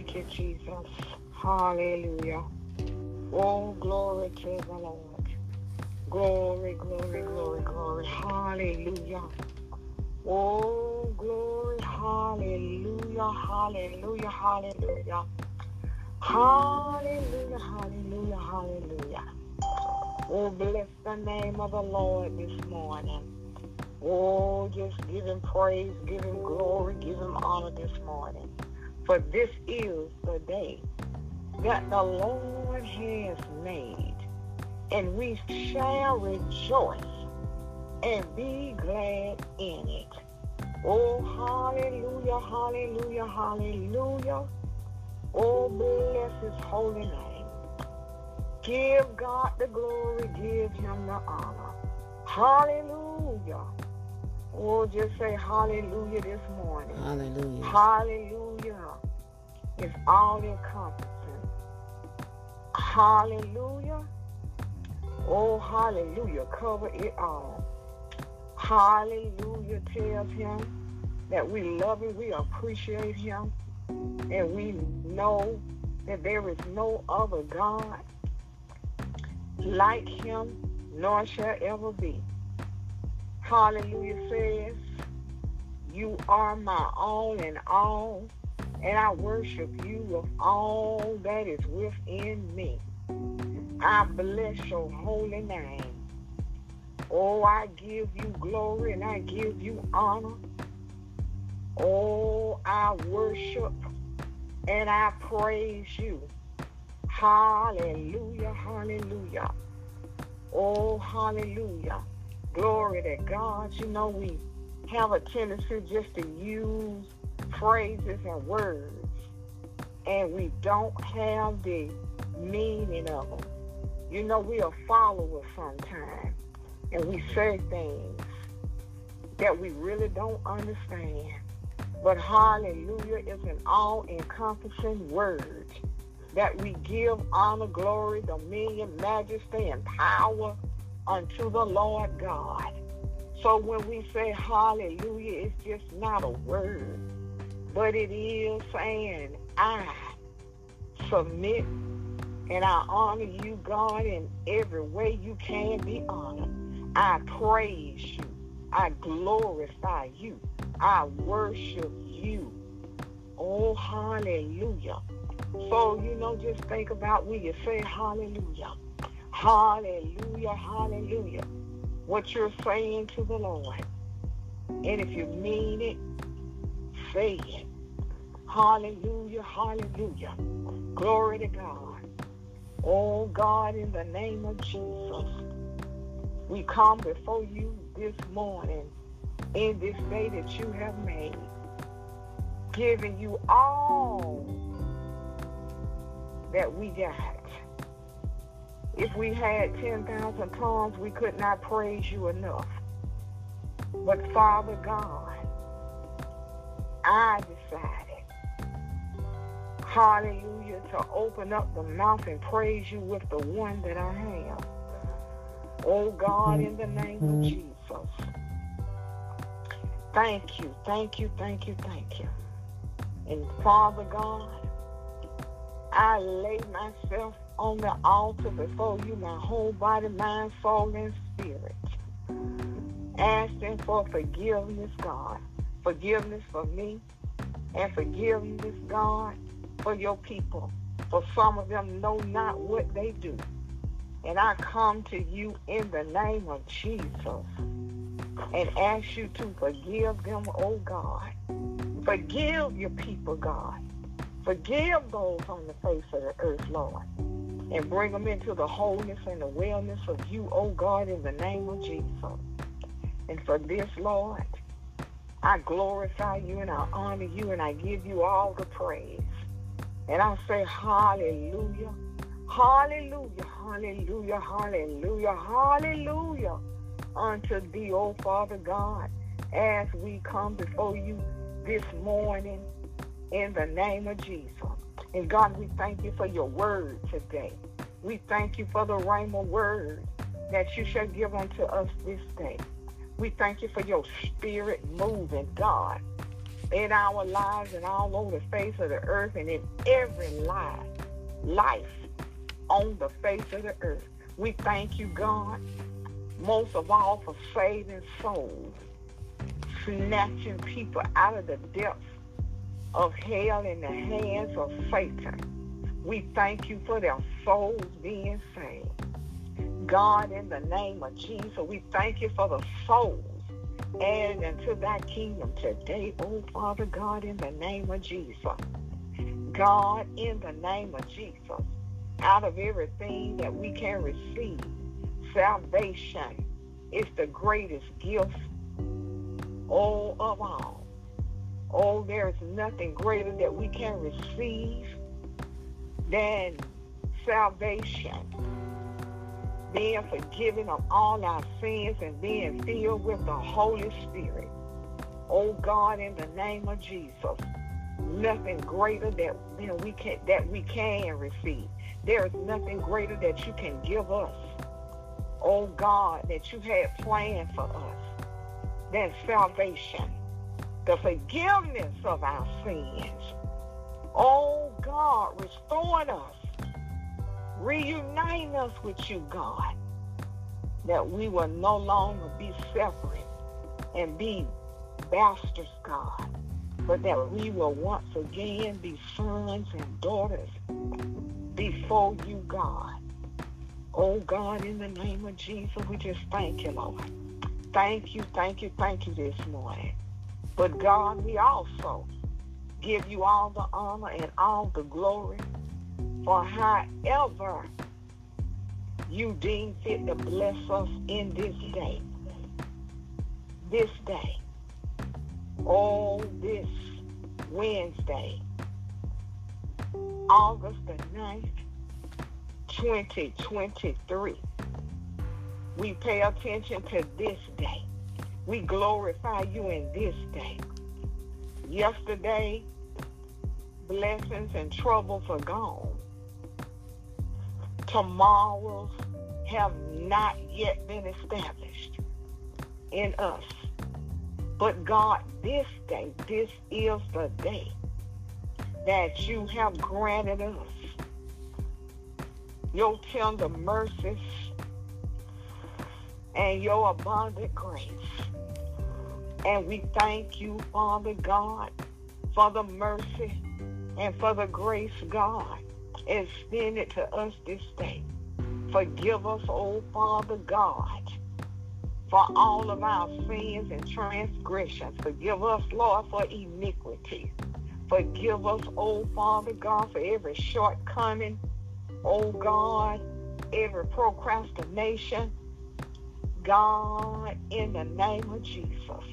Thank you, Jesus. Hallelujah. Oh, glory to the Lord. Glory, glory, glory, glory. Hallelujah. Oh, glory. Hallelujah. Hallelujah. Hallelujah. Hallelujah. Hallelujah. Hallelujah. Oh, bless the name of the Lord this morning. Oh, just give him praise, give him glory, give him honor this morning. For this is the day that the Lord has made, and we shall rejoice and be glad in it. Oh, hallelujah, hallelujah, hallelujah. Oh, bless his holy name. Give God the glory, give him the honor. Hallelujah. Oh, just say hallelujah this morning. Hallelujah. Hallelujah. It's all encompassing. Hallelujah. Oh, hallelujah. Cover it all. Hallelujah tells him that we love him, we appreciate him, and we know that there is no other God like him, nor shall ever be. Hallelujah says, You are my all in all, and I worship you with all that is within me. I bless your holy name. Oh, I give you glory and I give you honor. Oh, I worship and I praise you. Hallelujah, hallelujah. Oh, hallelujah. Glory to God. You know, we have a tendency just to use phrases and words, and we don't have the meaning of them. You know, we are followers sometimes, and we say things that we really don't understand. But hallelujah is an all encompassing word that we give honor, glory, dominion, majesty, and power unto the Lord God. So when we say hallelujah, it's just not a word, but it is saying, I submit and I honor you, God, in every way you can be honored. I praise you. I glorify you. I worship you. Oh, hallelujah. So, you know, just think about when you say hallelujah. Hallelujah, hallelujah. What you're saying to the Lord. And if you mean it, it. Hallelujah, hallelujah. Glory to God. Oh God, in the name of Jesus, we come before you this morning in this day that you have made, giving you all that we got. If we had 10,000 tongues, we could not praise you enough. But Father God, I decided, hallelujah, to open up the mouth and praise you with the one that I have. Oh God, in the name of mm-hmm. Jesus. Thank you, thank you, thank you, thank you. And Father God, I lay myself on the altar before you, my whole body, mind, soul, and spirit. Asking for forgiveness, God. Forgiveness for me and forgiveness, God, for your people. For some of them know not what they do. And I come to you in the name of Jesus and ask you to forgive them, oh God. Forgive your people, God. Forgive those on the face of the earth, Lord and bring them into the wholeness and the wellness of you, oh God, in the name of Jesus. And for this, Lord, I glorify you and I honor you and I give you all the praise. And I say hallelujah, hallelujah, hallelujah, hallelujah, hallelujah unto thee, oh Father God, as we come before you this morning in the name of Jesus. And God, we thank you for your word today. We thank you for the rhema word that you shall give unto us this day. We thank you for your spirit moving, God, in our lives and all over the face of the earth and in every life, life on the face of the earth. We thank you, God, most of all for saving souls, snatching people out of the depths of hell in the hands of Satan. We thank you for their souls being saved. God, in the name of Jesus, we thank you for the souls and into that kingdom today, oh Father God, in the name of Jesus. God, in the name of Jesus, out of everything that we can receive, salvation is the greatest gift, all of all. Oh, there is nothing greater that we can receive than salvation being forgiven of all our sins and being filled with the Holy Spirit. Oh God, in the name of Jesus, nothing greater that you know, we can that we can receive. There is nothing greater that you can give us. Oh God, that you had planned for us than salvation, the forgiveness of our sins. Oh God, restoring us Reunite us with you, God, that we will no longer be separate and be bastards, God, but that we will once again be sons and daughters before you, God. Oh, God, in the name of Jesus, we just thank you, Lord. Thank you, thank you, thank you this morning. But God, we also give you all the honor and all the glory for however you deem fit to bless us in this day. This day. All this Wednesday, August the 9th, 2023. We pay attention to this day. We glorify you in this day. Yesterday, blessings and troubles are gone tomorrows have not yet been established in us. But God, this day, this is the day that you have granted us your tender mercies and your abundant grace. And we thank you, Father God, for the mercy and for the grace, God, extend it to us this day. Forgive us, oh Father God, for all of our sins and transgressions. Forgive us, Lord, for iniquity. Forgive us, oh Father God, for every shortcoming, oh God, every procrastination. God, in the name of Jesus,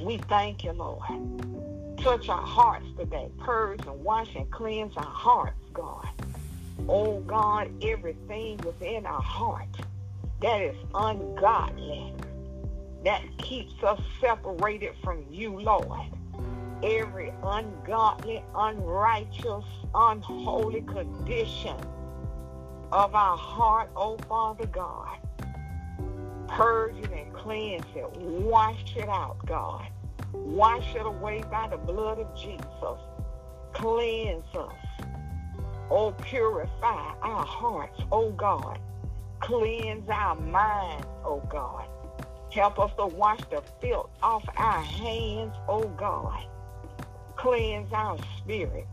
we thank you, Lord. Touch our hearts today. Purge and wash and cleanse our hearts, God. Oh, God, everything within our heart that is ungodly, that keeps us separated from you, Lord. Every ungodly, unrighteous, unholy condition of our heart, oh Father God. Purge it and cleanse it. Wash it out, God. Wash it away by the blood of Jesus. Cleanse us. Oh, purify our hearts, oh God. Cleanse our minds, oh God. Help us to wash the filth off our hands, oh God. Cleanse our spirit.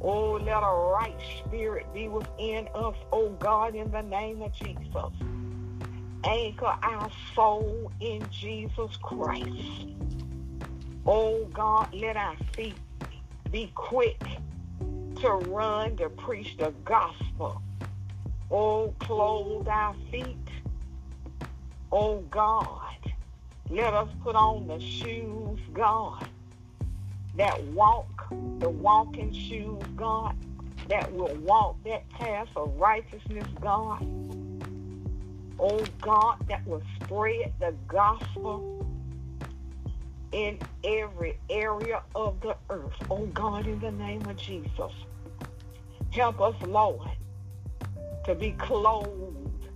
Oh, let a right spirit be within us, oh God, in the name of Jesus. Anchor our soul in Jesus Christ. Oh God, let our feet be quick to run to preach the gospel. Oh, clothe our feet. Oh God, let us put on the shoes, God, that walk, the walking shoes, God, that will walk that path of righteousness, God. Oh God, that will spread the gospel in every area of the earth. Oh God, in the name of Jesus, help us, Lord, to be clothed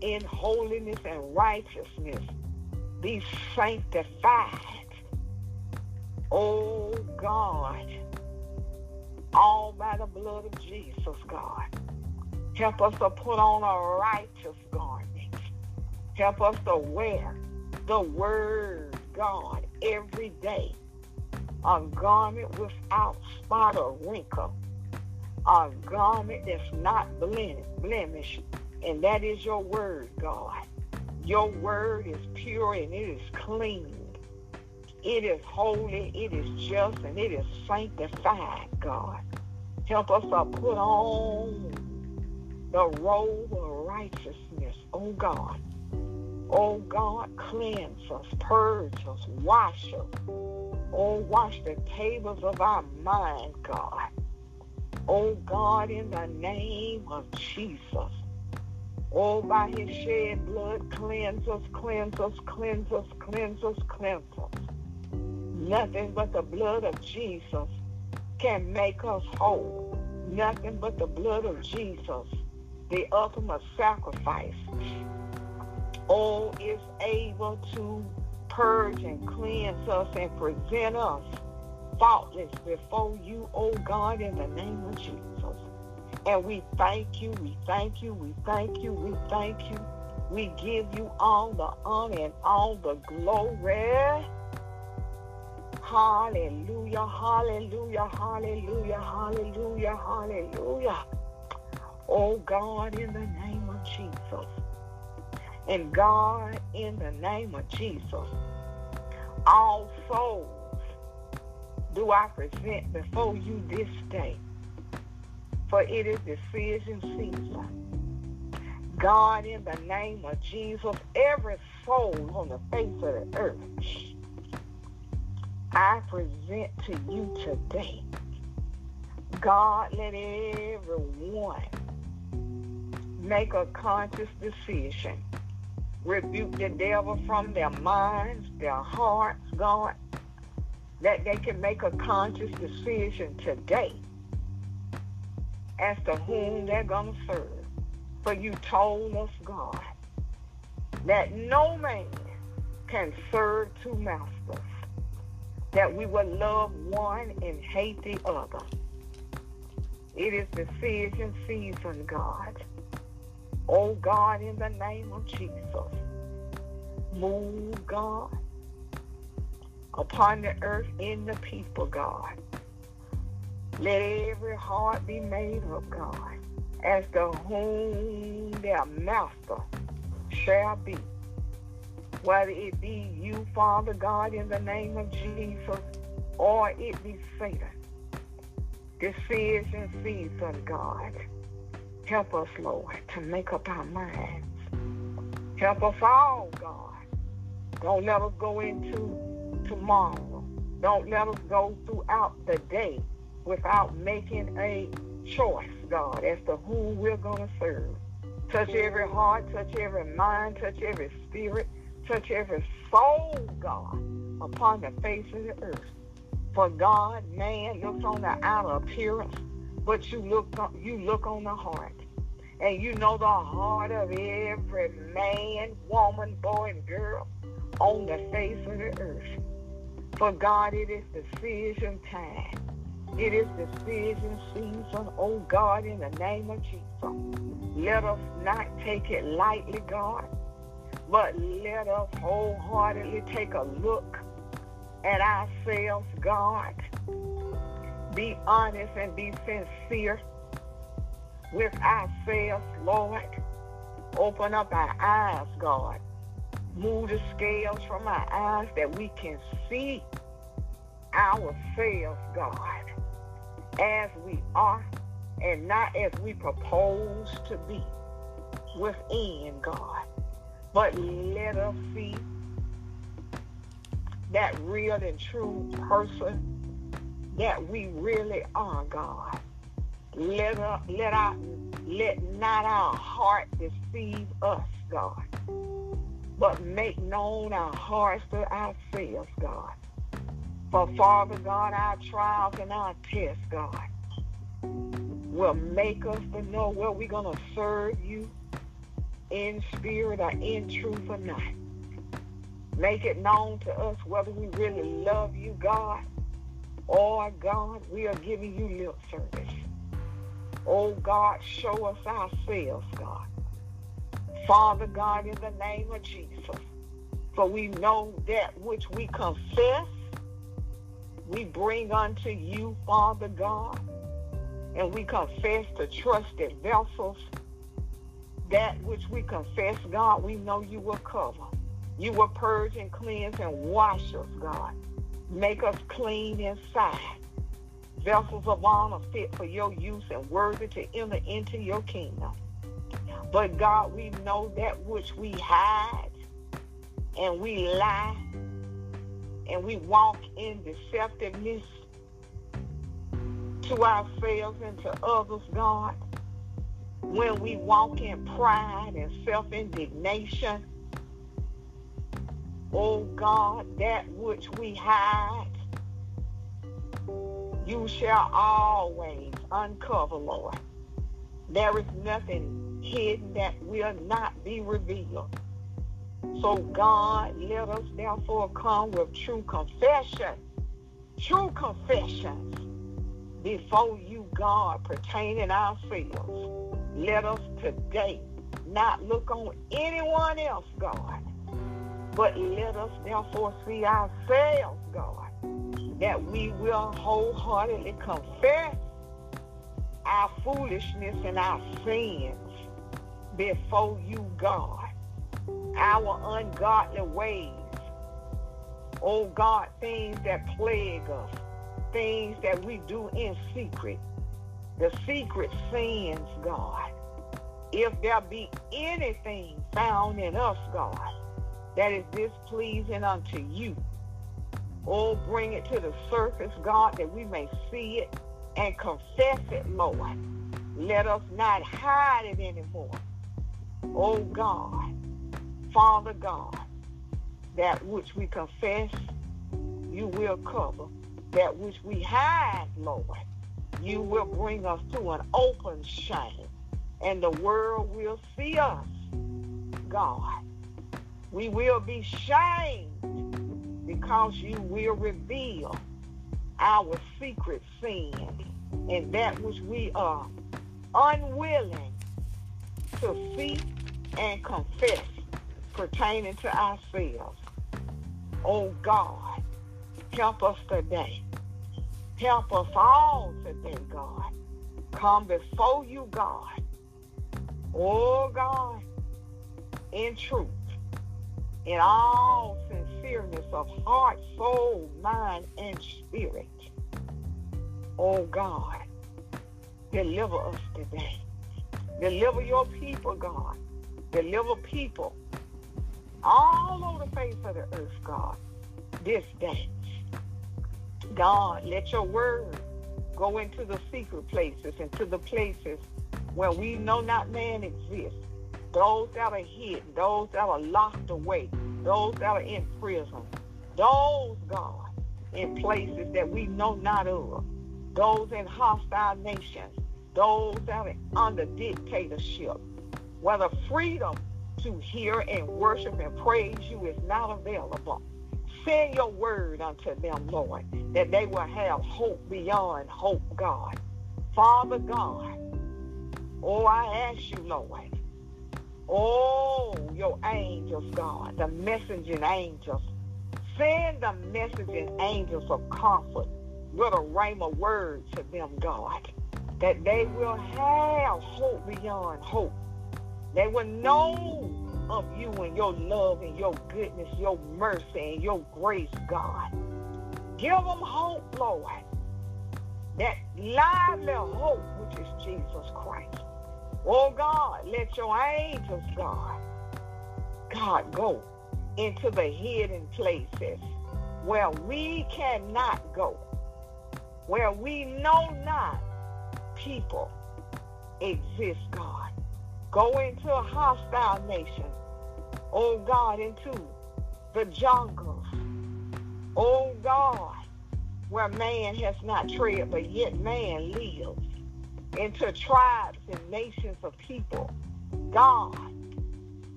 in holiness and righteousness, be sanctified. Oh God, all by the blood of Jesus, God. Help us to put on a righteous garment. Help us to wear the word, God, every day. A garment without spot or wrinkle. A garment that's not blemished. And that is your word, God. Your word is pure and it is clean. It is holy, it is just, and it is sanctified, God. Help us to put on the robe of righteousness, oh God. Oh God, cleanse us, purge us, wash us. Oh, wash the tables of our mind, God. Oh God, in the name of Jesus. Oh, by his shed blood, cleanse us, cleanse us, cleanse us, cleanse us, cleanse us. Nothing but the blood of Jesus can make us whole. Nothing but the blood of Jesus, the ultimate sacrifice. Oh, is able to purge and cleanse us and present us faultless before you, oh God, in the name of Jesus. And we thank you, we thank you, we thank you, we thank you. We give you all the honor and all the glory. Hallelujah, hallelujah, hallelujah, hallelujah, hallelujah. Oh God, in the name of Jesus. And God, in the name of Jesus, all souls do I present before you this day for it is decision season. God, in the name of Jesus, every soul on the face of the earth, I present to you today. God, let everyone make a conscious decision. Rebuke the devil from their minds, their hearts, God, that they can make a conscious decision today as to whom they're going to serve. For you told us, God, that no man can serve two masters, that we will love one and hate the other. It is decision season, God. Oh God, in the name of Jesus, move, God, upon the earth in the people, God. Let every heart be made up, God, as to whom their master shall be. Whether it be you, Father God, in the name of Jesus, or it be Satan. Decision season, God. Help us, Lord, to make up our minds. Help us all, God. Don't let us go into tomorrow. Don't let us go throughout the day without making a choice, God, as to who we're going to serve. Touch every heart, touch every mind, touch every spirit, touch every soul, God, upon the face of the earth. For God, man looks on the outer appearance, but you look on, you look on the heart. And you know the heart of every man, woman, boy, and girl on the face of the earth. For God, it is decision time. It is decision season, oh God, in the name of Jesus. Let us not take it lightly, God, but let us wholeheartedly take a look at ourselves, God. Be honest and be sincere with ourselves, Lord. Open up our eyes, God. Move the scales from our eyes that we can see ourselves, God as we are and not as we propose to be within God. But let us see that real and true person that we really are, God. Let, us, let, our, let not our heart deceive us, God, but make known our hearts to ourselves, God. For Father God, our trials and our tests, God, will make us to know where we're going to serve you in spirit or in truth or not. Make it known to us whether we really love you, God, Oh God, we are giving you lip service. Oh God, show us ourselves, God. Father God, in the name of Jesus, for we know that which we confess, we bring unto you, Father God, and we confess to trusted vessels. That which we confess, God, we know you will cover. You will purge and cleanse and wash us, God. Make us clean inside. Vessels of honor fit for your use and worthy to enter into your kingdom. But God, we know that which we hide and we lie and we walk in deceptiveness to ourselves and to others, God. When we walk in pride and self-indignation, oh God, that which we hide, you shall always uncover, Lord. There is nothing hidden that will not be revealed. So God, let us therefore come with true confession, true confessions before you, God, pertaining ourselves. Let us today not look on anyone else, God, but let us therefore see ourselves, God, that we will wholeheartedly confess our foolishness and our sins before you, God, our ungodly ways. Oh God, things that plague us, things that we do in secret, the secret sins, God. If there be anything found in us, God, that is displeasing unto you. Oh, bring it to the surface, God, that we may see it and confess it, Lord. Let us not hide it anymore. Oh, God, Father God, that which we confess, you will cover. That which we hide, Lord, you will bring us to an open shame, and the world will see us, God we will be shamed because you will reveal our secret sin and that which we are unwilling to see and confess pertaining to ourselves. Oh God, help us today. Help us all today, God. Come before you, God. Oh God, in truth in all sincereness of heart, soul, mind, and spirit. Oh God, deliver us today. Deliver your people, God. Deliver people all over the face of the earth, God, this day. God, let your word go into the secret places, into the places where we know not man exists those that are hidden, those that are locked away, those that are in prison, those, God, in places that we know not of, those in hostile nations, those that are under dictatorship, where the freedom to hear and worship and praise you is not available. Send your word unto them, Lord, that they will have hope beyond hope, God. Father God, oh, I ask you, Lord, Oh, your angels, God, the messaging angels. Send the messaging angels of comfort with a rhema word to them, God, that they will have hope beyond hope. They will know of you and your love and your goodness, your mercy and your grace, God. Give them hope, Lord. That lively hope, which is Jesus Christ. Oh God, let your angels, God, God, go into the hidden places where we cannot go, where we know not people exist, God. Go into a hostile nation, oh God, into the jungles, oh God, where man has not tread, but yet man lives into tribes and nations of people. God,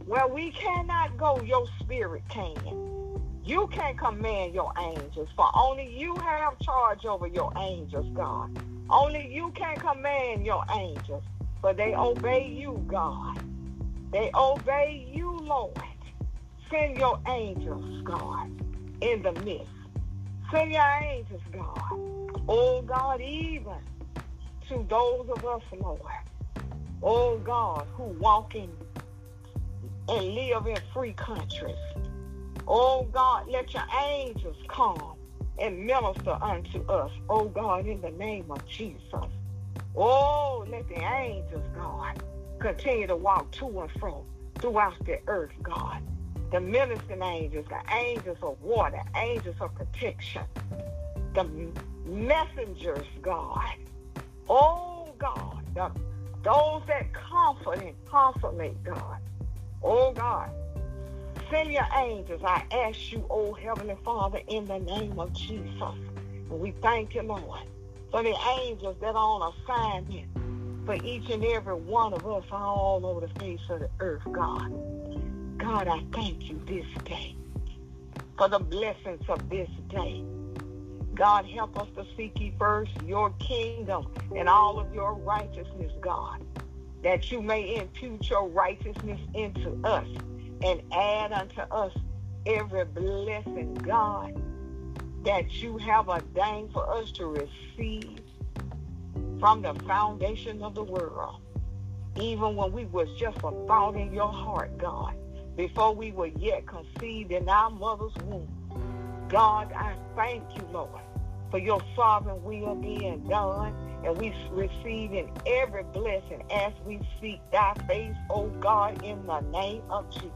where we cannot go, your spirit can. You can command your angels, for only you have charge over your angels, God. Only you can command your angels, for they obey you, God. They obey you, Lord. Send your angels, God, in the midst. Send your angels, God. Oh, God, even to those of us, Lord. Oh, God, who walk in and live in free countries. Oh God, let your angels come and minister unto us. Oh God, in the name of Jesus. Oh, let the angels, God, continue to walk to and fro throughout the earth, God. The ministering angels, the angels of water, angels of protection, the messengers, God. Oh God, the, those that comfort and consolate, God. Oh God, Send your angels. I ask you, oh Heavenly Father, in the name of Jesus. And we thank you, Lord, for the angels that are on assignment for each and every one of us all over the face of the earth, God. God, I thank you this day for the blessings of this day. God, help us to seek ye first your kingdom and all of your righteousness, God, that you may impute your righteousness into us and add unto us every blessing, God, that you have a ordained for us to receive from the foundation of the world. Even when we was just a thought in your heart, God, before we were yet conceived in our mother's womb. God, I thank you, Lord, for your sovereign will being done and we receive in every blessing as we seek thy face, O God, in the name of Jesus.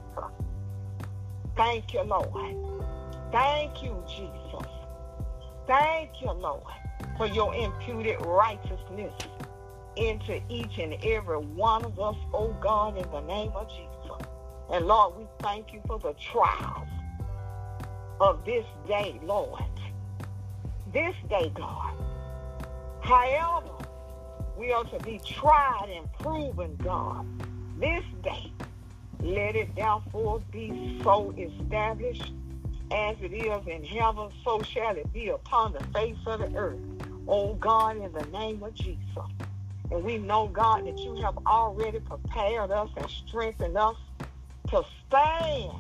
Thank you, Lord. Thank you, Jesus. Thank you, Lord, for your imputed righteousness into each and every one of us, oh God, in the name of Jesus. And Lord, we thank you for the trials of this day, Lord. This day, God. However, we are to be tried and proven, God, this day. Let it therefore be so established as it is in heaven, so shall it be upon the face of the earth. Oh God, in the name of Jesus. And we know, God, that you have already prepared us and strengthened us to stand,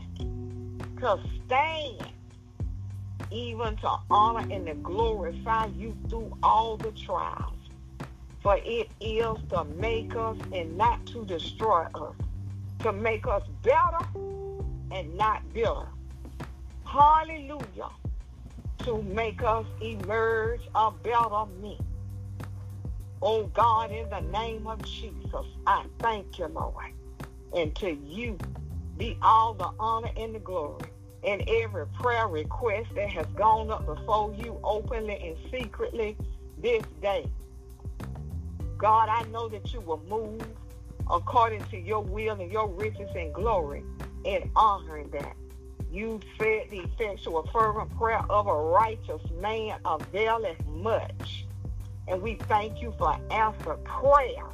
to stand even to honor and to glorify you through all the trials. For it is to make us and not to destroy us, to make us better and not bitter. Hallelujah. To make us emerge a better me. Oh God, in the name of Jesus, I thank you, Lord. And to you be all the honor and the glory in every prayer request that has gone up before you openly and secretly this day. God, I know that you will move according to your will and your riches and glory in honoring that. You said the effectual fervent prayer of a righteous man availeth much. And we thank you for answered prayer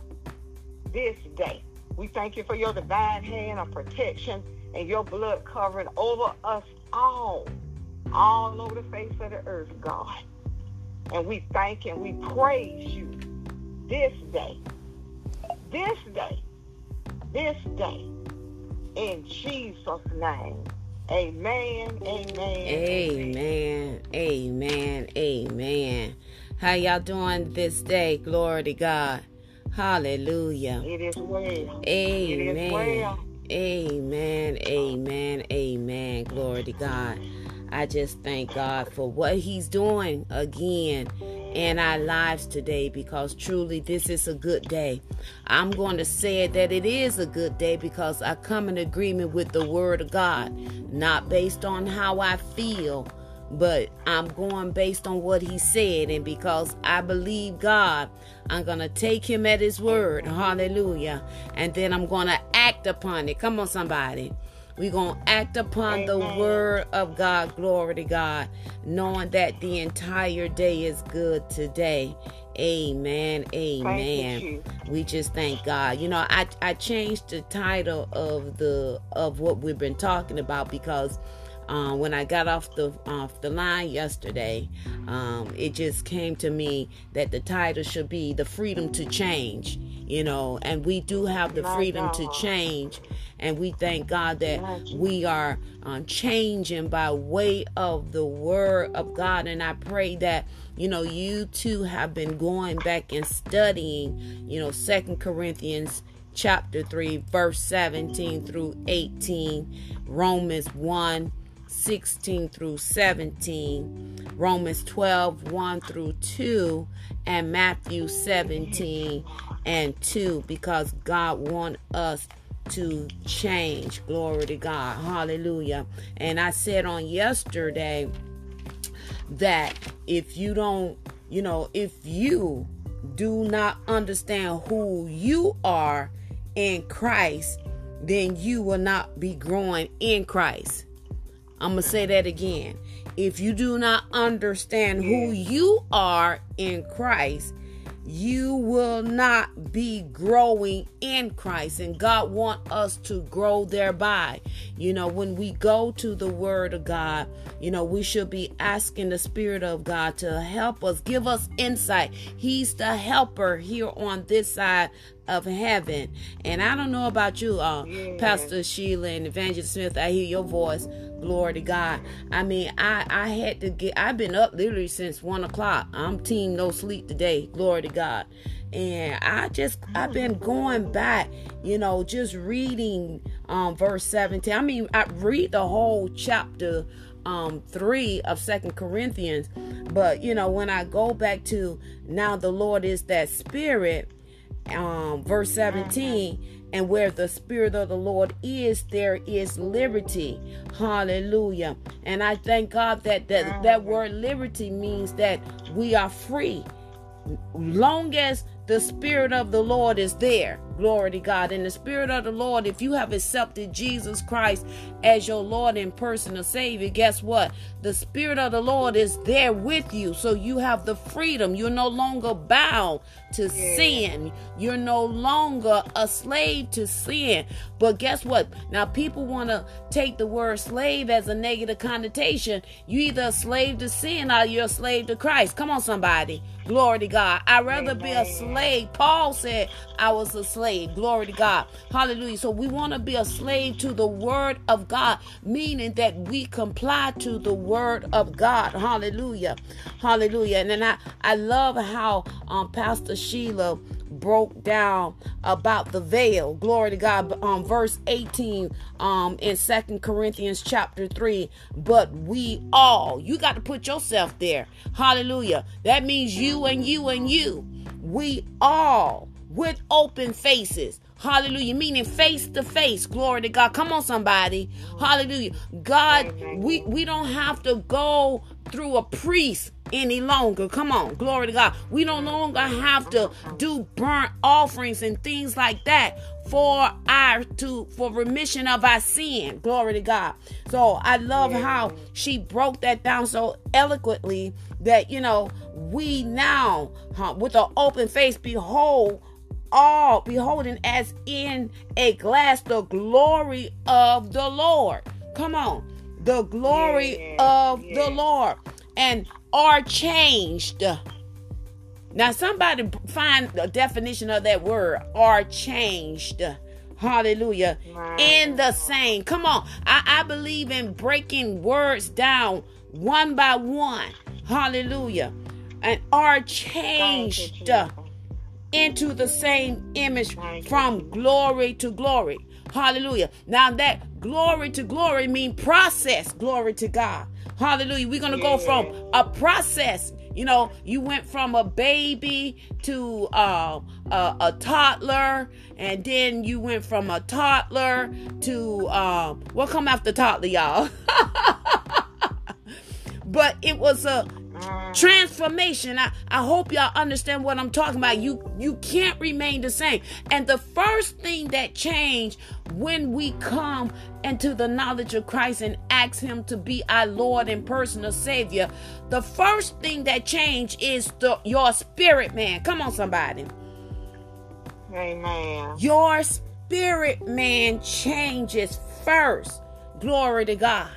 this day. We thank you for your divine hand of protection and your blood covering over us all, all over the face of the earth, God. And we thank and we praise you this day, this day, this day, in Jesus' name. Amen, amen, amen, amen, amen. How y'all doing this day? Glory to God. Hallelujah. It is well. Amen. It is well. Amen, amen, amen. Glory to God. I just thank God for what He's doing again in our lives today because truly this is a good day. I'm going to say that it is a good day because I come in agreement with the Word of God, not based on how I feel, but I'm going based on what he said. And because I believe God, I'm going to take him at his word. Hallelujah. And then I'm going to act upon it. Come on, somebody. We're going to act upon Amen. the word of God. Glory to God. Knowing that the entire day is good today. Amen. Amen. We just thank God. You know, I, I changed the title of the of what we've been talking about because uh, when I got off the off the line yesterday, um, it just came to me that the title should be "The Freedom to Change." You know, and we do have the freedom to change, and we thank God that we are um, changing by way of the Word of God. And I pray that you know you too have been going back and studying, you know, Second Corinthians chapter 3 verse 17 through 18 romans 1 16 through 17, Romans 12, 1 through 2, and Matthew 17 and 2, because God wants us to change. Glory to God. Hallelujah. And I said on yesterday that if you don't, you know, if you do not understand who you are in Christ, then you will not be growing in Christ. I'm going to say that again. If you do not understand who you are in Christ, you will not be growing in Christ and God want us to grow thereby. You know, when we go to the word of God, you know, we should be asking the spirit of God to help us, give us insight. He's the helper here on this side of heaven. And I don't know about you, uh, yeah. Pastor Sheila and Evangelist Smith. I hear your voice. Glory to God. I mean, I I had to get. I've been up literally since one o'clock. I'm team no sleep today. Glory to God. And I just I've been going back, you know, just reading um verse 17. I mean, I read the whole chapter um 3 of Second Corinthians, but you know, when I go back to now the Lord is that spirit um, verse 17 and where the spirit of the lord is there is liberty hallelujah and i thank god that that, that word liberty means that we are free long as the Spirit of the Lord is there. Glory to God. And the Spirit of the Lord, if you have accepted Jesus Christ as your Lord and personal Savior, guess what? The Spirit of the Lord is there with you. So you have the freedom. You're no longer bound to yeah. sin. You're no longer a slave to sin. But guess what? Now, people want to take the word slave as a negative connotation. You either a slave to sin or you're a slave to Christ. Come on, somebody. Glory to God. I'd rather Amen. be a slave. Paul said, I was a slave. Glory to God. Hallelujah. So we want to be a slave to the word of God, meaning that we comply to the word of God. Hallelujah. Hallelujah. And then I, I love how um, Pastor Sheila broke down about the veil. Glory to God. Um, verse 18 um, in Second Corinthians chapter 3. But we all, you got to put yourself there. Hallelujah. That means you and you and you. We all with open faces. Hallelujah. Meaning face to face. Glory to God. Come on, somebody. Hallelujah. God, we, we don't have to go through a priest any longer. Come on, glory to God. We no longer have to do burnt offerings and things like that for our to for remission of our sin. Glory to God. So I love how she broke that down so eloquently that you know we now huh, with an open face behold all beholding as in a glass the glory of the Lord. Come on the glory yeah, of yeah. the Lord and are changed. Now, somebody find the definition of that word are changed. Hallelujah. In the same. Come on. I, I believe in breaking words down one by one. Hallelujah. And are changed into the same image from glory to glory. Hallelujah. Now that glory to glory mean process. Glory to God. Hallelujah. We're going to go from a process. You know, you went from a baby to uh, a, a, toddler, and then you went from a toddler to uh, what come after toddler, y'all? but it was a transformation. I, I hope y'all understand what i'm talking about. You you can't remain the same. And the first thing that changed when we come into the knowledge of christ and ask him to be our lord and personal savior the first thing that changed is the your spirit man. Come on somebody. Amen. Your spirit man changes first. Glory to god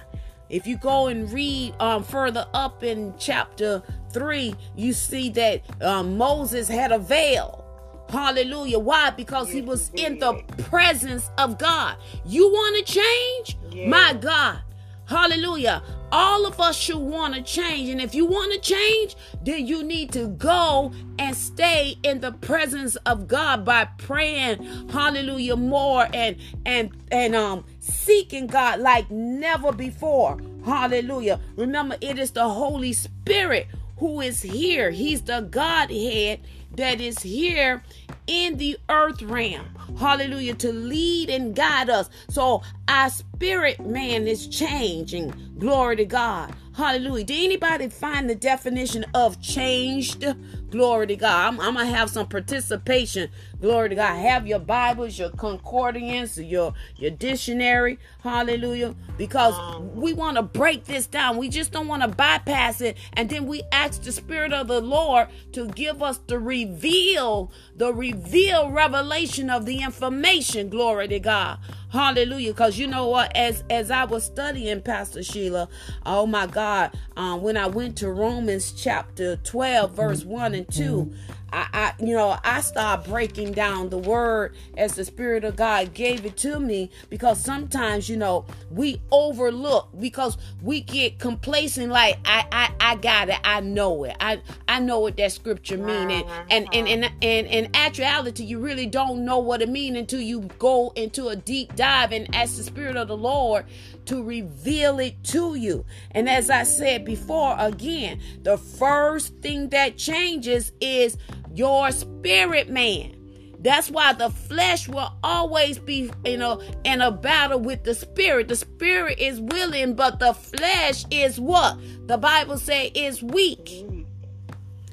If you go and read um, further up in chapter 3, you see that um, Moses had a veil. Hallelujah. Why? Because he was in the presence of God. You want to change? Yeah. My God. Hallelujah. All of us should want to change. And if you want to change, then you need to go and stay in the presence of God by praying, hallelujah, more and and and um seeking God like never before. Hallelujah. Remember, it is the Holy Spirit who is here. He's the Godhead that is here in the earth realm. Hallelujah. To lead and guide us. So our spirit man is changing. Glory to God. Hallelujah. Did anybody find the definition of changed? Glory to God. I'm, I'm, gonna have some participation. Glory to God. Have your Bibles, your concordance, your your dictionary. Hallelujah. Because we want to break this down. We just don't want to bypass it. And then we ask the Spirit of the Lord to give us the reveal, the reveal revelation of the information. Glory to God. Hallelujah. Because you know what? As as I was studying, Pastor Sheila, oh my God, um, when I went to Romans chapter 12, verse 1 and 2, I, I you know, I started breaking down the word as the Spirit of God gave it to me because sometimes, you know, we overlook because we get complacent like I I, I got it, I know it. I I know what that scripture mean. And uh-huh. and and and, and in actuality you really don't know what it mean until you go into a deep dive and ask the Spirit of the Lord to reveal it to you. And as I said before, again, the first thing that changes is your spirit man. That's why the flesh will always be, you know, in a battle with the spirit. The spirit is willing, but the flesh is what? The Bible say is weak.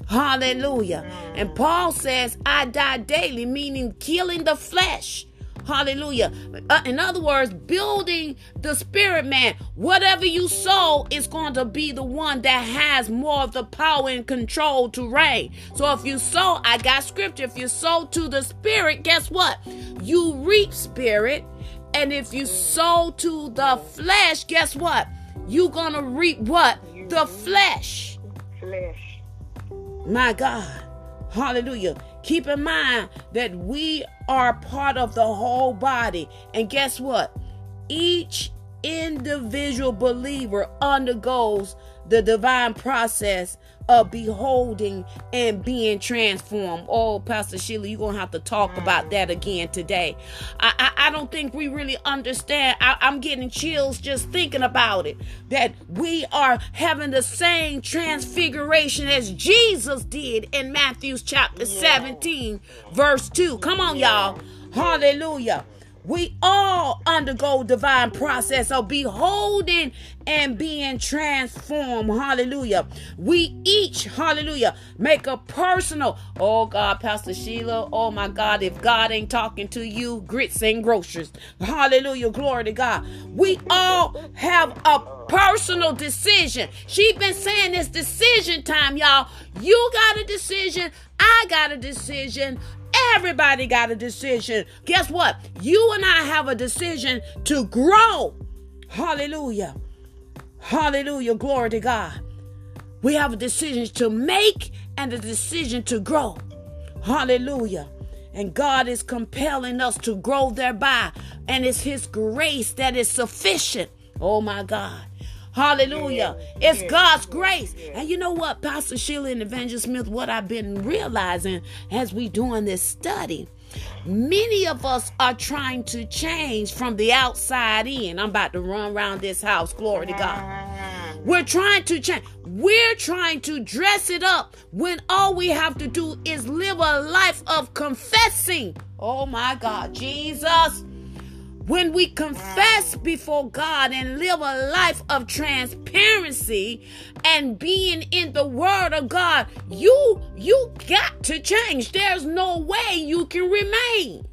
Hallelujah. And Paul says, I die daily, meaning killing the flesh. Hallelujah. Uh, in other words, building the spirit man. Whatever you sow is going to be the one that has more of the power and control to reign. So if you sow, I got scripture. If you sow to the spirit, guess what? You reap spirit. And if you sow to the flesh, guess what? You're going to reap what? The flesh. Flesh. My God. Hallelujah. Keep in mind that we are part of the whole body. And guess what? Each individual believer undergoes the divine process of beholding and being transformed. Oh, Pastor Sheila, you're gonna have to talk about mm. that again today. I I, I don't think we really understand. I, I'm getting chills just thinking about it. That we are having the same transfiguration as Jesus did in Matthew's chapter 17, verse 2. Come on, y'all. Hallelujah. We all undergo divine process of beholding and being transformed. Hallelujah. We each, hallelujah, make a personal. Oh God, Pastor Sheila. Oh my God, if God ain't talking to you, grits and groceries. Hallelujah. Glory to God. We all have a personal decision. She been saying it's decision time, y'all. You got a decision. I got a decision. Everybody got a decision. Guess what? You and I have a decision to grow. Hallelujah. Hallelujah. Glory to God. We have a decision to make and a decision to grow. Hallelujah. And God is compelling us to grow thereby. And it's His grace that is sufficient. Oh my God. Hallelujah. It's God's grace. And you know what, Pastor Sheila and Evangelist Smith, what I've been realizing as we doing this study, many of us are trying to change from the outside in. I'm about to run around this house. Glory to God. We're trying to change. We're trying to dress it up when all we have to do is live a life of confessing. Oh my God, Jesus. When we confess before God and live a life of transparency and being in the word of God, you you got to change. There's no way you can remain.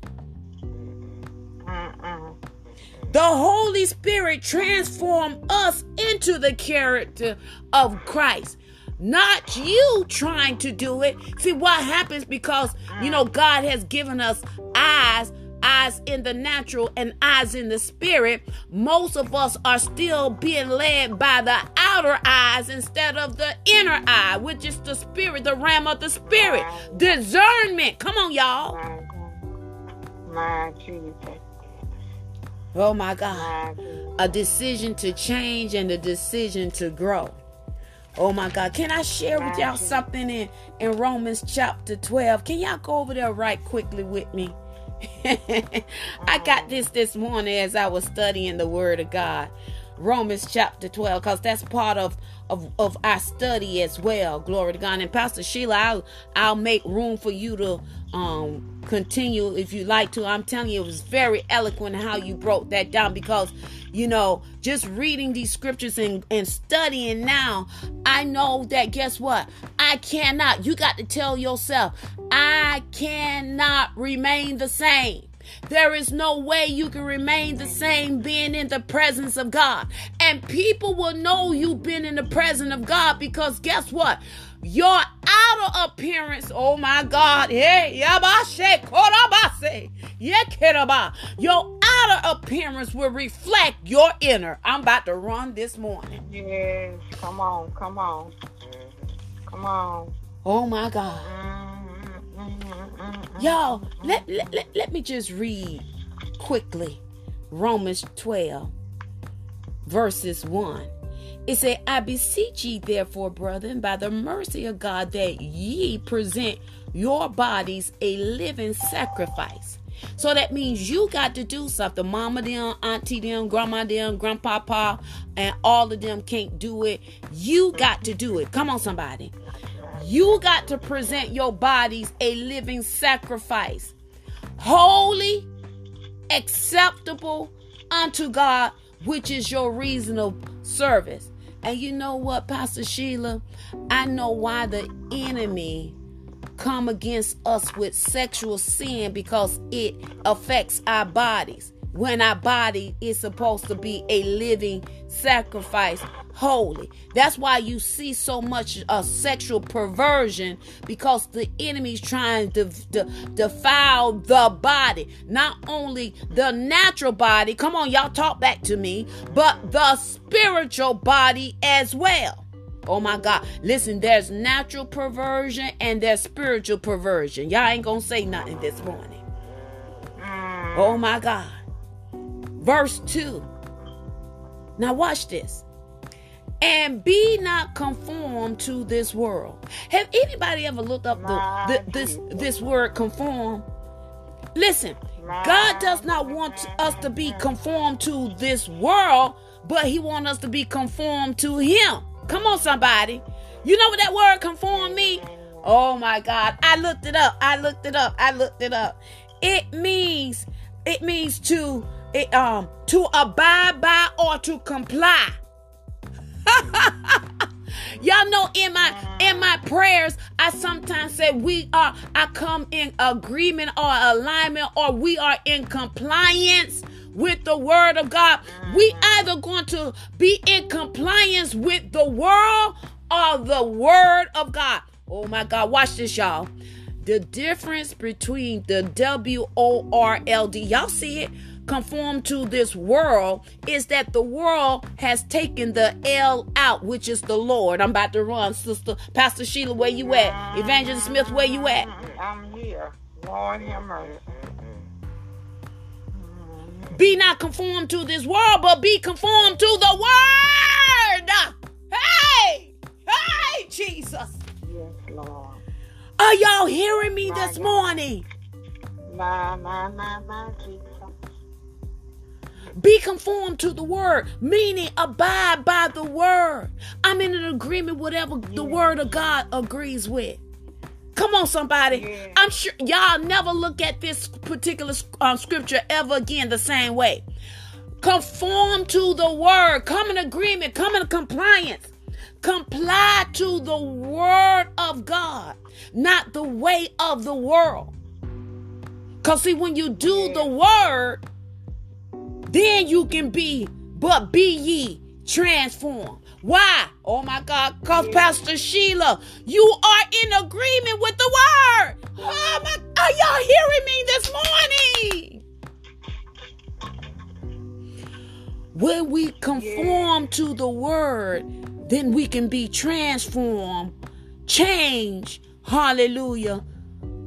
The Holy Spirit transform us into the character of Christ. Not you trying to do it. See what happens because you know God has given us eyes eyes in the natural and eyes in the spirit, most of us are still being led by the outer eyes instead of the inner eye, which is the spirit, the realm of the spirit. Discernment. Come on, y'all. My Jesus. Oh my God. A decision to change and a decision to grow. Oh my God. Can I share with y'all something in, in Romans chapter 12? Can y'all go over there right quickly with me? I got this this morning as I was studying the Word of God. Romans chapter 12, because that's part of, of, of our study as well. Glory to God. And Pastor Sheila, I'll, I'll make room for you to um, continue if you like to. I'm telling you, it was very eloquent how you broke that down because, you know, just reading these scriptures and, and studying now, I know that guess what? I cannot. You got to tell yourself, I cannot remain the same. There is no way you can remain the same being in the presence of God. And people will know you've been in the presence of God because guess what? Your outer appearance, oh my God, hey, your outer appearance will reflect your inner. I'm about to run this morning. Yes, come on, come on, come on. Oh my God. Mm-hmm. Y'all, let, let, let, let me just read quickly Romans 12, verses 1. It said, I beseech ye, therefore, brethren, by the mercy of God, that ye present your bodies a living sacrifice. So that means you got to do something. Mama them, auntie them, grandma them, grandpapa, and all of them can't do it. You got to do it. Come on, somebody. You got to present your bodies a living sacrifice, holy, acceptable unto God, which is your reasonable service. And you know what, Pastor Sheila? I know why the enemy come against us with sexual sin because it affects our bodies when our body is supposed to be a living sacrifice holy that's why you see so much uh, sexual perversion because the enemy's trying to, to defile the body not only the natural body come on y'all talk back to me but the spiritual body as well Oh my God. Listen, there's natural perversion and there's spiritual perversion. Y'all ain't gonna say nothing this morning. Oh my God. Verse 2. Now, watch this. And be not conformed to this world. Have anybody ever looked up the, the this this word conform? Listen, God does not want us to be conformed to this world, but He wants us to be conformed to Him. Come on, somebody. You know what that word conform me? Oh my God. I looked it up. I looked it up. I looked it up. It means it means to it, um to abide by or to comply. Y'all know in my in my prayers, I sometimes say we are I come in agreement or alignment or we are in compliance with the word of God. We either going to be in compliance with the world or the word of God. Oh my God, watch this, y'all. The difference between the W O R L D, y'all see it? Conform to this world is that the world has taken the L out, which is the Lord. I'm about to run, Sister Pastor Sheila. Where you at? Evangelist Smith, where you at? I'm here. Lord have mercy. Be not conformed to this world, but be conformed to the word. Hey, hey, Jesus. Yes, Lord. Are y'all hearing me this morning? My, my, my, my, Jesus. Be conformed to the word, meaning abide by the word. I'm in an agreement whatever the word of God agrees with. Come on, somebody. Yeah. I'm sure y'all never look at this particular um, scripture ever again the same way. Conform to the word. Come in agreement. Come in compliance. Comply to the word of God, not the way of the world. Because, see, when you do the word, then you can be, but be ye transformed. Why? Oh my God, because Pastor Sheila, you are in agreement with the word. Oh my, are y'all hearing me this morning? When we conform to the word, then we can be transformed, change. hallelujah,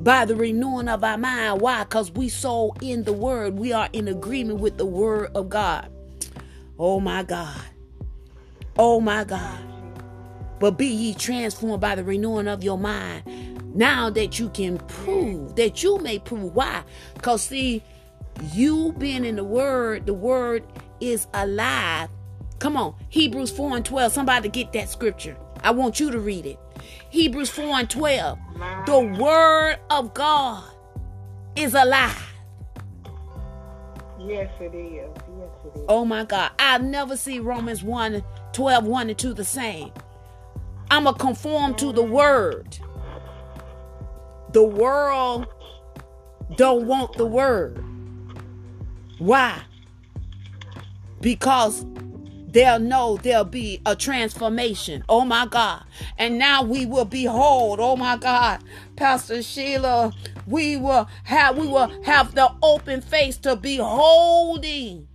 by the renewing of our mind. Why? Because we so in the word. We are in agreement with the word of God. Oh my God. Oh my God. But be ye transformed by the renewing of your mind. Now that you can prove, that you may prove. Why? Because see, you being in the word, the word is alive. Come on. Hebrews 4 and 12. Somebody get that scripture. I want you to read it. Hebrews 4 and 12. The word of God is alive. Yes, it is. Yes, it is. Oh my God. I've never seen Romans 1 12, 1 and 2 the same. I'm going to conform to the word. The world don't want the word. Why? Because they'll know there'll be a transformation. Oh my God. And now we will behold, oh my God, Pastor Sheila, we will have we will have the open face to beholding.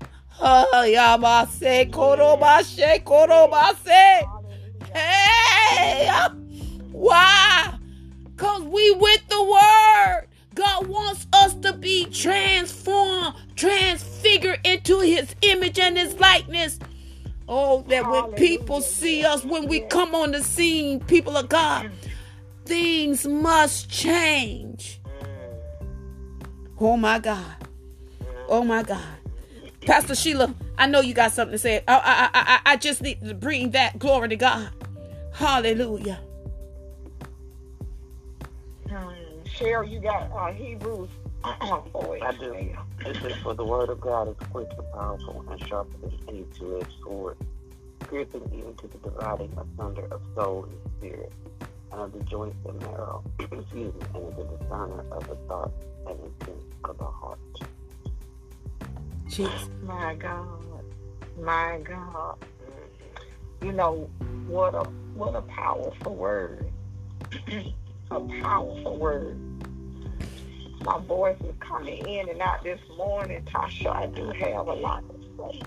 Hey, uh, why? Because we with the word. God wants us to be transformed, transfigured into his image and his likeness. Oh, that when people see us, when we come on the scene, people of God, things must change. Oh my God. Oh my God. Pastor Sheila, I know you got something to say. I, I, I, I just need to bring that glory to God. Hallelujah. Cheryl, you got uh, Hebrews. I do. This is for the word of God is quick and powerful and sharper than any two-edged sword, piercing even to the dividing asunder of soul and spirit, and of the joints and marrow, excuse me, and of the discerner of the thoughts and intents of the heart. Jeez. My God, my God. You know what a what a powerful word. a powerful word. My voice is coming in and out this morning, Tasha. I do have a lot to say.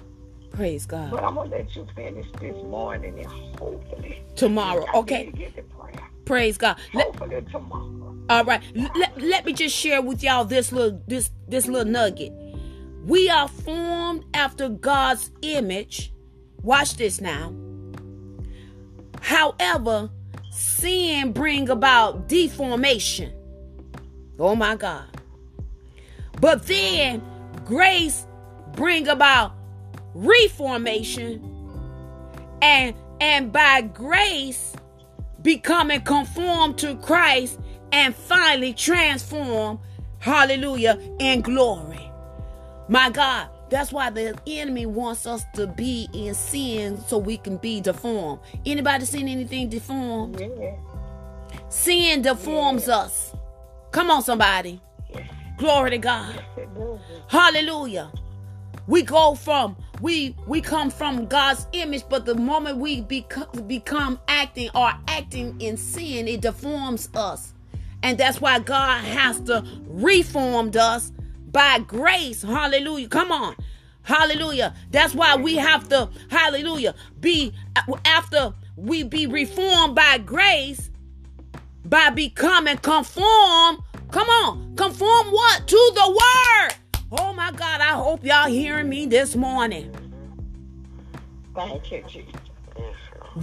Praise God. But I'm gonna let you finish this morning and hopefully tomorrow. Okay. Praise God. Hopefully let, tomorrow. All right. Let, let me just share with y'all this little this this little nugget. We are formed after God's image. Watch this now. However, sin bring about deformation. Oh my God. But then grace bring about reformation and and by grace becoming conformed to Christ and finally transform hallelujah in glory. My God, that's why the enemy wants us to be in sin so we can be deformed. Anybody seen anything deformed? Yeah. Sin deforms yeah. us. Come on, somebody. Glory to God. Hallelujah. We go from we we come from God's image, but the moment we become become acting or acting in sin, it deforms us. And that's why God has to reform us by grace. Hallelujah. Come on. Hallelujah. That's why we have to, hallelujah, be after we be reformed by grace by becoming conform. Come on, conform what? To the word. Oh my God, I hope y'all hearing me this morning. Thank you, Jesus.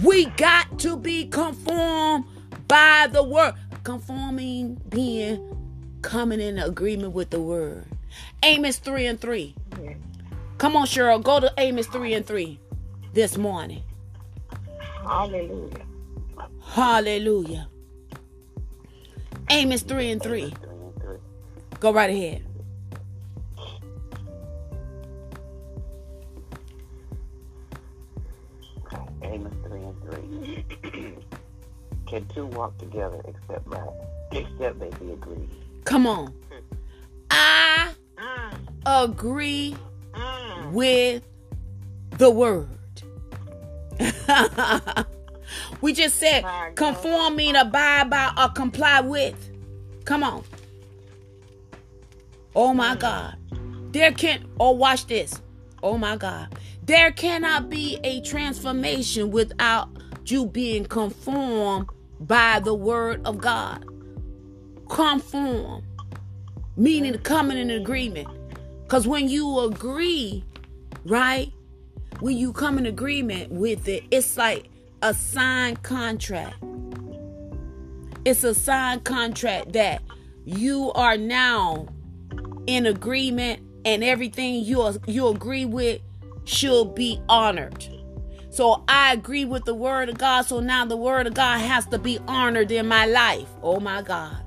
We got to be conformed by the word. Conforming being coming in agreement with the word. Amos 3 and 3. Come on, Cheryl. Go to Amos 3 and 3 this morning. Hallelujah. Hallelujah. Amos 3 and 3. Go right ahead. Amos 3 and 3. Can two walk together except by except they be agreed? Come on. Mm. I agree mm. Mm. with the word. we just said conform mean abide by or comply with. Come on. Oh my mm. God. There can't, oh watch this. Oh my God. There cannot be a transformation without you being conformed by the word of God. Conform, meaning mm. coming in agreement. Because when you agree, right? When you come in agreement with it, it's like a signed contract. It's a signed contract that you are now in agreement and everything you you agree with should be honored. So I agree with the word of God. So now the word of God has to be honored in my life. Oh my God.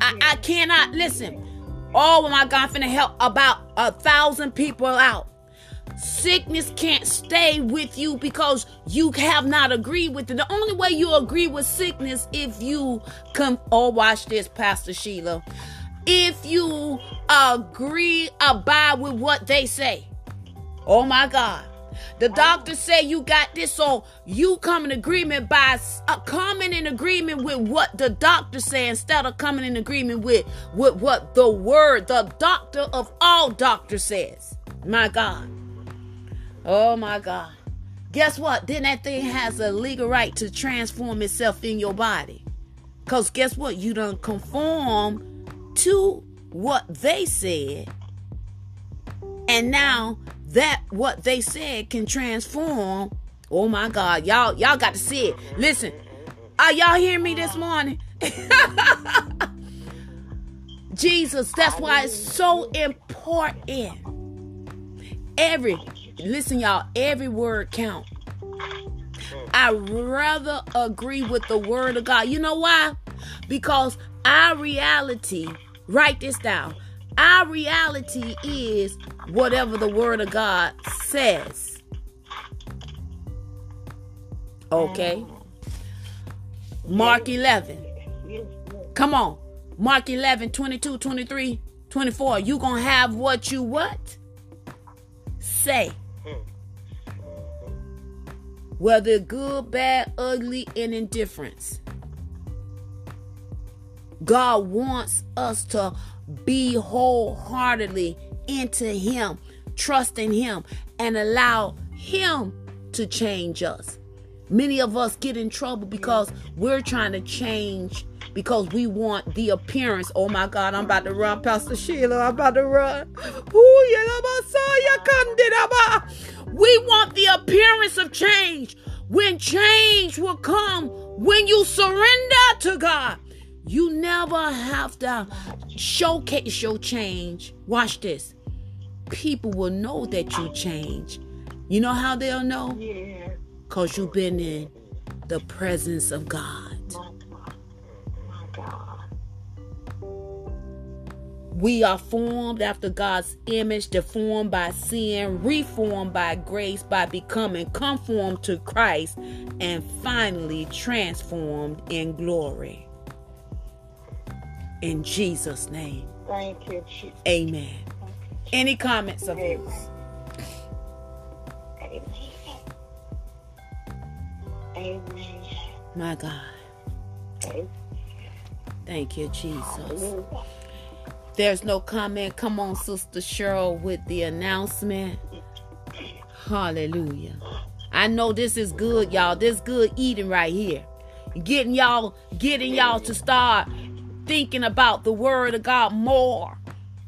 I, I cannot listen. Oh my God, I'm finna help about a thousand people out. Sickness can't stay with you because you have not agreed with it. The only way you agree with sickness if you come. Oh, watch this, Pastor Sheila. If you agree, abide with what they say. Oh my God. The doctor say you got this, so you come in agreement by uh, coming in agreement with what the doctor say instead of coming in agreement with, with what the word, the doctor of all doctors says. My God. Oh my God. Guess what? Then that thing has a legal right to transform itself in your body. Because guess what? You don't conform to what they said. And now that what they said can transform. Oh my God. Y'all, y'all got to see it. Listen. Are y'all hearing me this morning? Jesus, that's why it's so important. Every listen, y'all, every word count. I rather agree with the word of God. You know why? Because our reality, write this down. Our reality is whatever the word of God says. Okay. Mm-hmm. Mark 11. Come on. Mark 11, 22, 23, 24. You going to have what you what? Say. Whether good, bad, ugly, and indifference. God wants us to be wholeheartedly into Him, trust in Him, and allow Him to change us. Many of us get in trouble because we're trying to change because we want the appearance. Oh my God, I'm about to run, Pastor Sheila. I'm about to run. We want the appearance of change. When change will come, when you surrender to God, you never have to showcase your change. Watch this. People will know that you change. You know how they'll know? Yeah. Because you've been in the presence of God. My God. My God. We are formed after God's image, deformed by sin, reformed by grace, by becoming conformed to Christ, and finally transformed in glory. In Jesus' name, Thank you, Jesus. amen. Any comments of yours? Amen. My God. Thank you, Jesus. There's no comment. Come on, Sister Cheryl, with the announcement. Hallelujah. I know this is good, y'all. This good eating right here. Getting y'all, getting y'all to start thinking about the word of God more.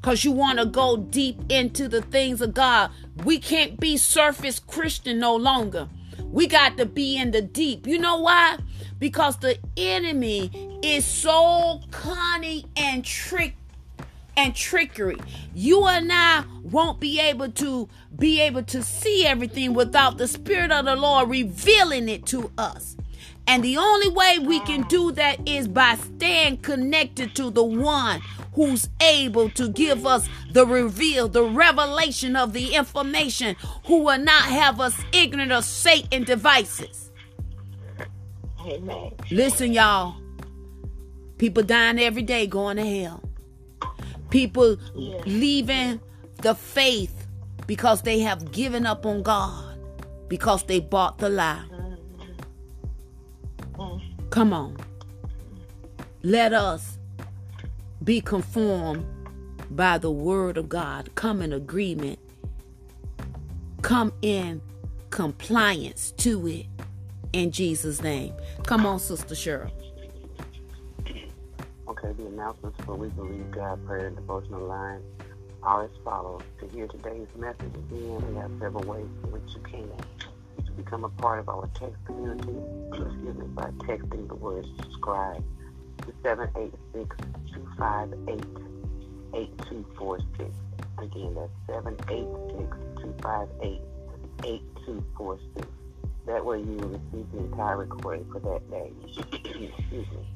Cause you want to go deep into the things of God. We can't be surface Christian no longer. We got to be in the deep. You know why? Because the enemy is so cunning and trick and trickery. You and I won't be able to be able to see everything without the spirit of the Lord revealing it to us. And the only way we can do that is by staying connected to the one who's able to give us the reveal, the revelation of the information, who will not have us ignorant of Satan devices. Amen. Listen, y'all. People dying every day going to hell. People Yeah. leaving the faith because they have given up on God because they bought the lie. Come on. Let us be conformed by the word of God. Come in agreement. come in compliance to it in Jesus' name. Come on, Sister Cheryl. Okay, the announcements for We Believe God Prayer and Devotional Line are as follows. To hear today's message again, we have several ways in which you can. You can become a part of our text community, excuse me, by texting the word subscribe to 786-258-8246. Again, that's 786-258-8246. That way you will receive the entire recording for that day. excuse me.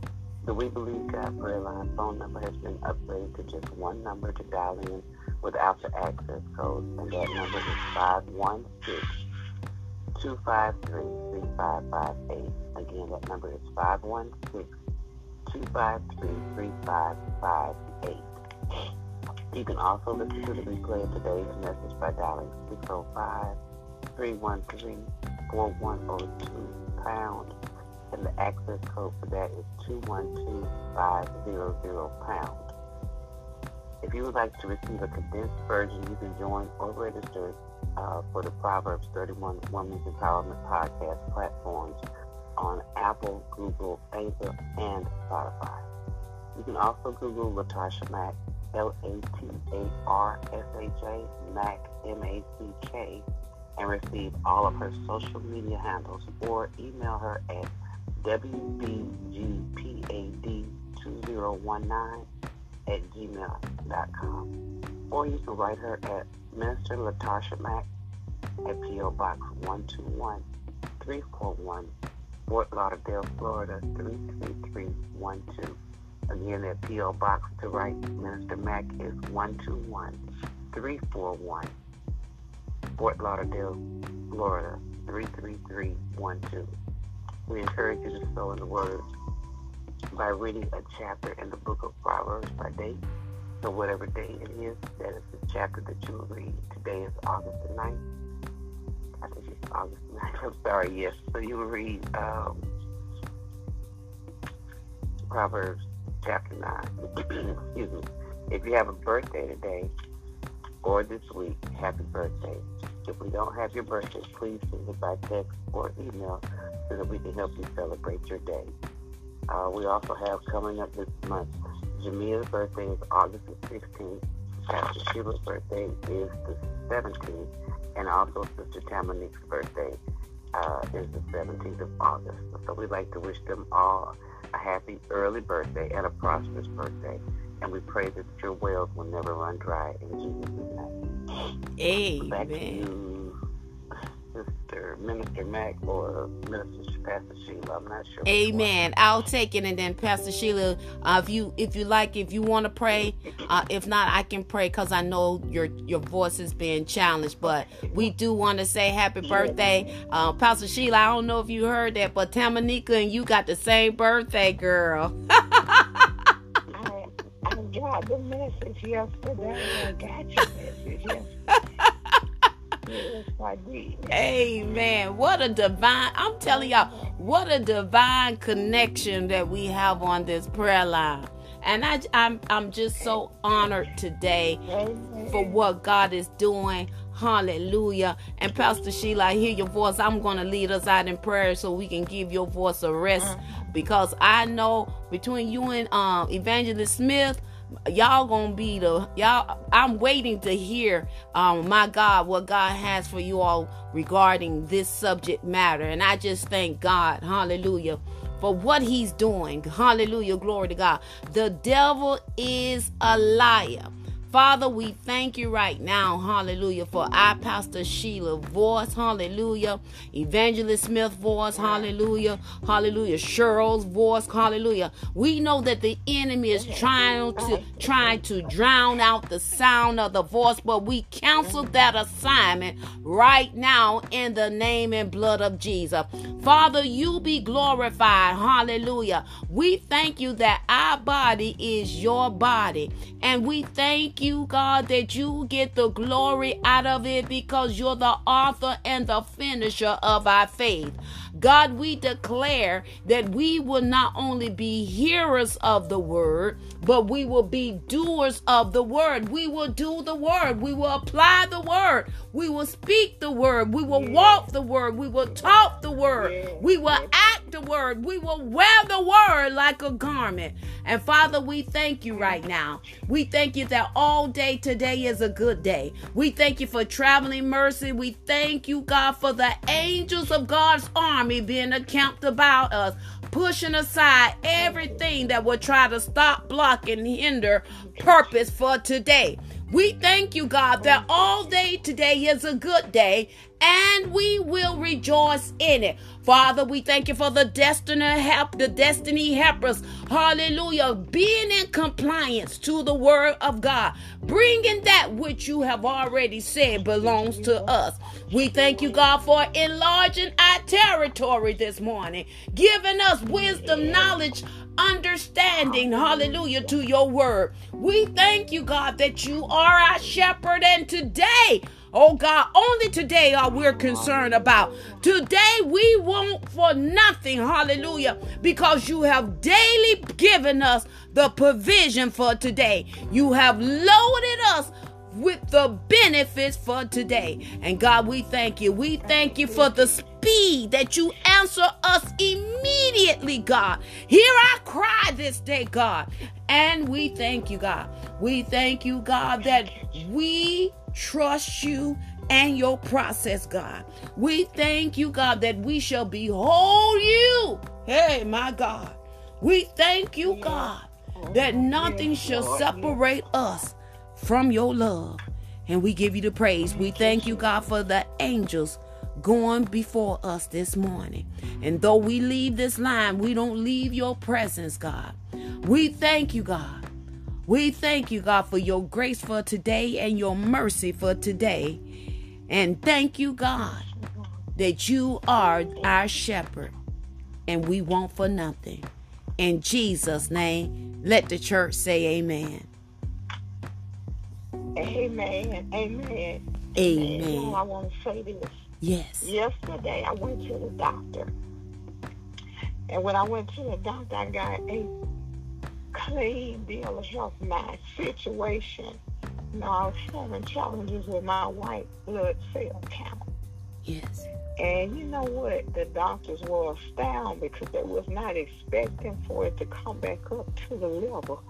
The We Believe God prayer line phone number has been upgraded to just one number to dial in without the access code, and that number is 516 253 3558. Again, that number is 516 253 3558. You can also listen to the replay of today's message by dialing 605 313 4102 pound and the access code for that is 212500 pound. If you would like to receive a condensed version, you can join or register uh, for the Proverbs 31 Women's Empowerment Podcast platforms on Apple, Google, Anchor, and Spotify. You can also Google Latasha Mack, L-A-T-A-R-S-H-A, Mack, M-A-C-K, and receive all of her social media handles or email her at wbgpad2019 at gmail.com. Or you can write her at Minister Latasha Mack at P.O. Box 121 341 Fort Lauderdale, Florida 33312. Again, that P.O. Box to write Minister Mack is 121 341 Fort Lauderdale, Florida 33312. We encourage you to sow in the Word by reading a chapter in the book of Proverbs by date. So whatever day it is, that is the chapter that you will read. Today is August the 9th. I think it's August the 9th. I'm sorry, yes. So you will read um, Proverbs chapter 9. Excuse me. If you have a birthday today or this week, happy birthday. If we don't have your birthday, please send it by text or email so that we can help you celebrate your day. Uh, we also have coming up this month, Jamia's birthday is August the 16th. Pastor Sheila's birthday is the 17th. And also Sister Tamanique's birthday uh, is the 17th of August. So we'd like to wish them all a happy early birthday and a prosperous birthday. And we pray that your wells will never run dry in Jesus' name. Amen. Back to you, Sister Minister Mack or Minister Pastor Sheila. I'm not sure. Amen. I'll take it, and then Pastor Sheila, uh, if you if you like, if you want to pray, uh, if not, I can pray because I know your your voice is being challenged. But we do want to say happy birthday, uh, Pastor Sheila. I don't know if you heard that, but Tamanika and you got the same birthday, girl. I, I got the message yesterday. I got your message yesterday. Yes, I did. Amen. What a divine, I'm telling y'all, what a divine connection that we have on this prayer line. And I, I'm, I'm just so honored today for what God is doing. Hallelujah. And Pastor Sheila, I hear your voice. I'm going to lead us out in prayer so we can give your voice a rest because I know between you and um, Evangelist Smith, y'all gonna be the y'all i'm waiting to hear um my god what god has for you all regarding this subject matter. And i just thank god hallelujah for what he's doing. Hallelujah glory to god. The devil is a liar Father, we thank you right now, hallelujah, for our Pastor Sheila voice, hallelujah, Evangelist Smith voice, hallelujah, hallelujah, Cheryl's voice, hallelujah. We know that the enemy is trying to trying to drown out the sound of the voice, but we cancel that assignment right now in the name and blood of Jesus. Father, you be glorified, hallelujah. We thank you that our body is your body, and we thank you you, God, that you get the glory out of it because you're the author and the finisher of our faith. God, we declare that we will not only be hearers of the word, but we will be doers of the word. We will do the word. We will apply the word. We will speak the word. We will walk the word. We will talk the word. We will act the word. We will wear the word like a garment. And Father, we thank you right now. We thank you that all day today is a good day. We thank you for traveling mercy. We thank you, God, for the angels of God's army being encamped about us, pushing aside everything that will try to stop, block, and hinder purpose for today. We thank you, God, that all day today is a good day and we will rejoice in it. Father, we thank you for the destiny help, the destiny helpers. Hallelujah. Being in compliance to the word of God, bringing that which you have already said belongs to us. We thank you, God, for enlarging our territory this morning, giving us wisdom, knowledge, understanding, hallelujah, to your word. We thank you, God, that you are our shepherd, and today, oh God, only today are we concerned about. Today we want for nothing, hallelujah, because you have daily given us the provision for today. You have loaded us with the benefits for today. And God, we thank you. We thank you for the speed that you answer us immediately, God. Hear our cry this day, God. And we thank you, God. We thank you, God, that we trust you and your process, God. We thank you, God, that we shall behold you. Hey, my God. We thank you, God, oh, that nothing shall separate us from your love. And we give you the praise. We thank you, God, for the angels going before us this morning. And though we leave this line, we don't leave your presence, God. We thank you, God. We thank you, God, for your grace for today and your mercy for today. And thank you, God, that you are our shepherd and we want for nothing. In Jesus' name, let the church say amen. Amen. Amen. Amen. I want to say this. Yes. Yesterday, I went to the doctor. And when I went to the doctor, I got a clean bill of health. My situation. You know, I was having challenges with my white blood cell count. Yes. And you know what? The doctors were astounded because they was not expecting for it to come back up to the level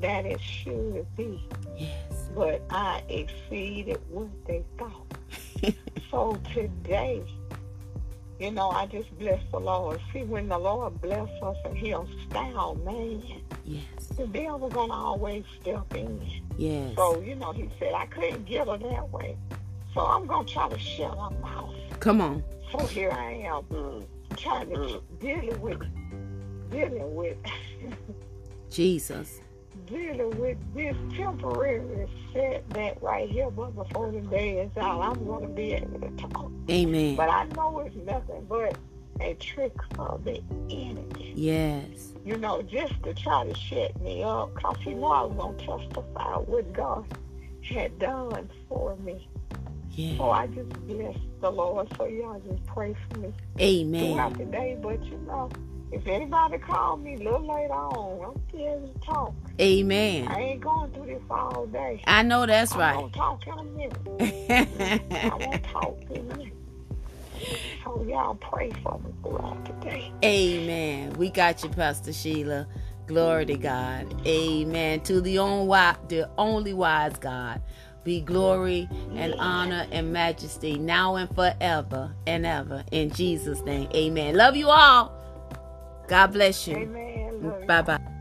that it should be. Yes. But I exceeded what they thought. so today, you know, I just bless the Lord. See, when the Lord bless us and He'll astound man, Yes. the devil gonna always step in. Yes. So you know, He said I couldn't get her that way. So I'm gonna try to shut her mouth. Come on. So here I am, Mm. trying to dealing with dealing with Jesus. Dealing with this temporary setback right here, but before the day is out, I'm gonna be able to talk. Amen. But I know it's nothing but a trick of the enemy. Yes. You know, just to try to shut me up, cause he know I was gonna testify what God had done for me. Yes. So I just bless the Lord. So y'all just pray for me Amen. throughout the day. But you know, if anybody call me a little later on, I'm scared to talk. Amen. I ain't going through this all day. I know that's I'm right. gonna talk in a minute. I won't talk in a minute. So y'all pray for me throughout the day. Amen. We got you, Pastor Sheila. Glory to God. Amen. To the only wise, the only wise God, be glory and honor and majesty now and forever and ever. In Jesus' name. Amen. Love you all. God bless you. Amen. Bye bye.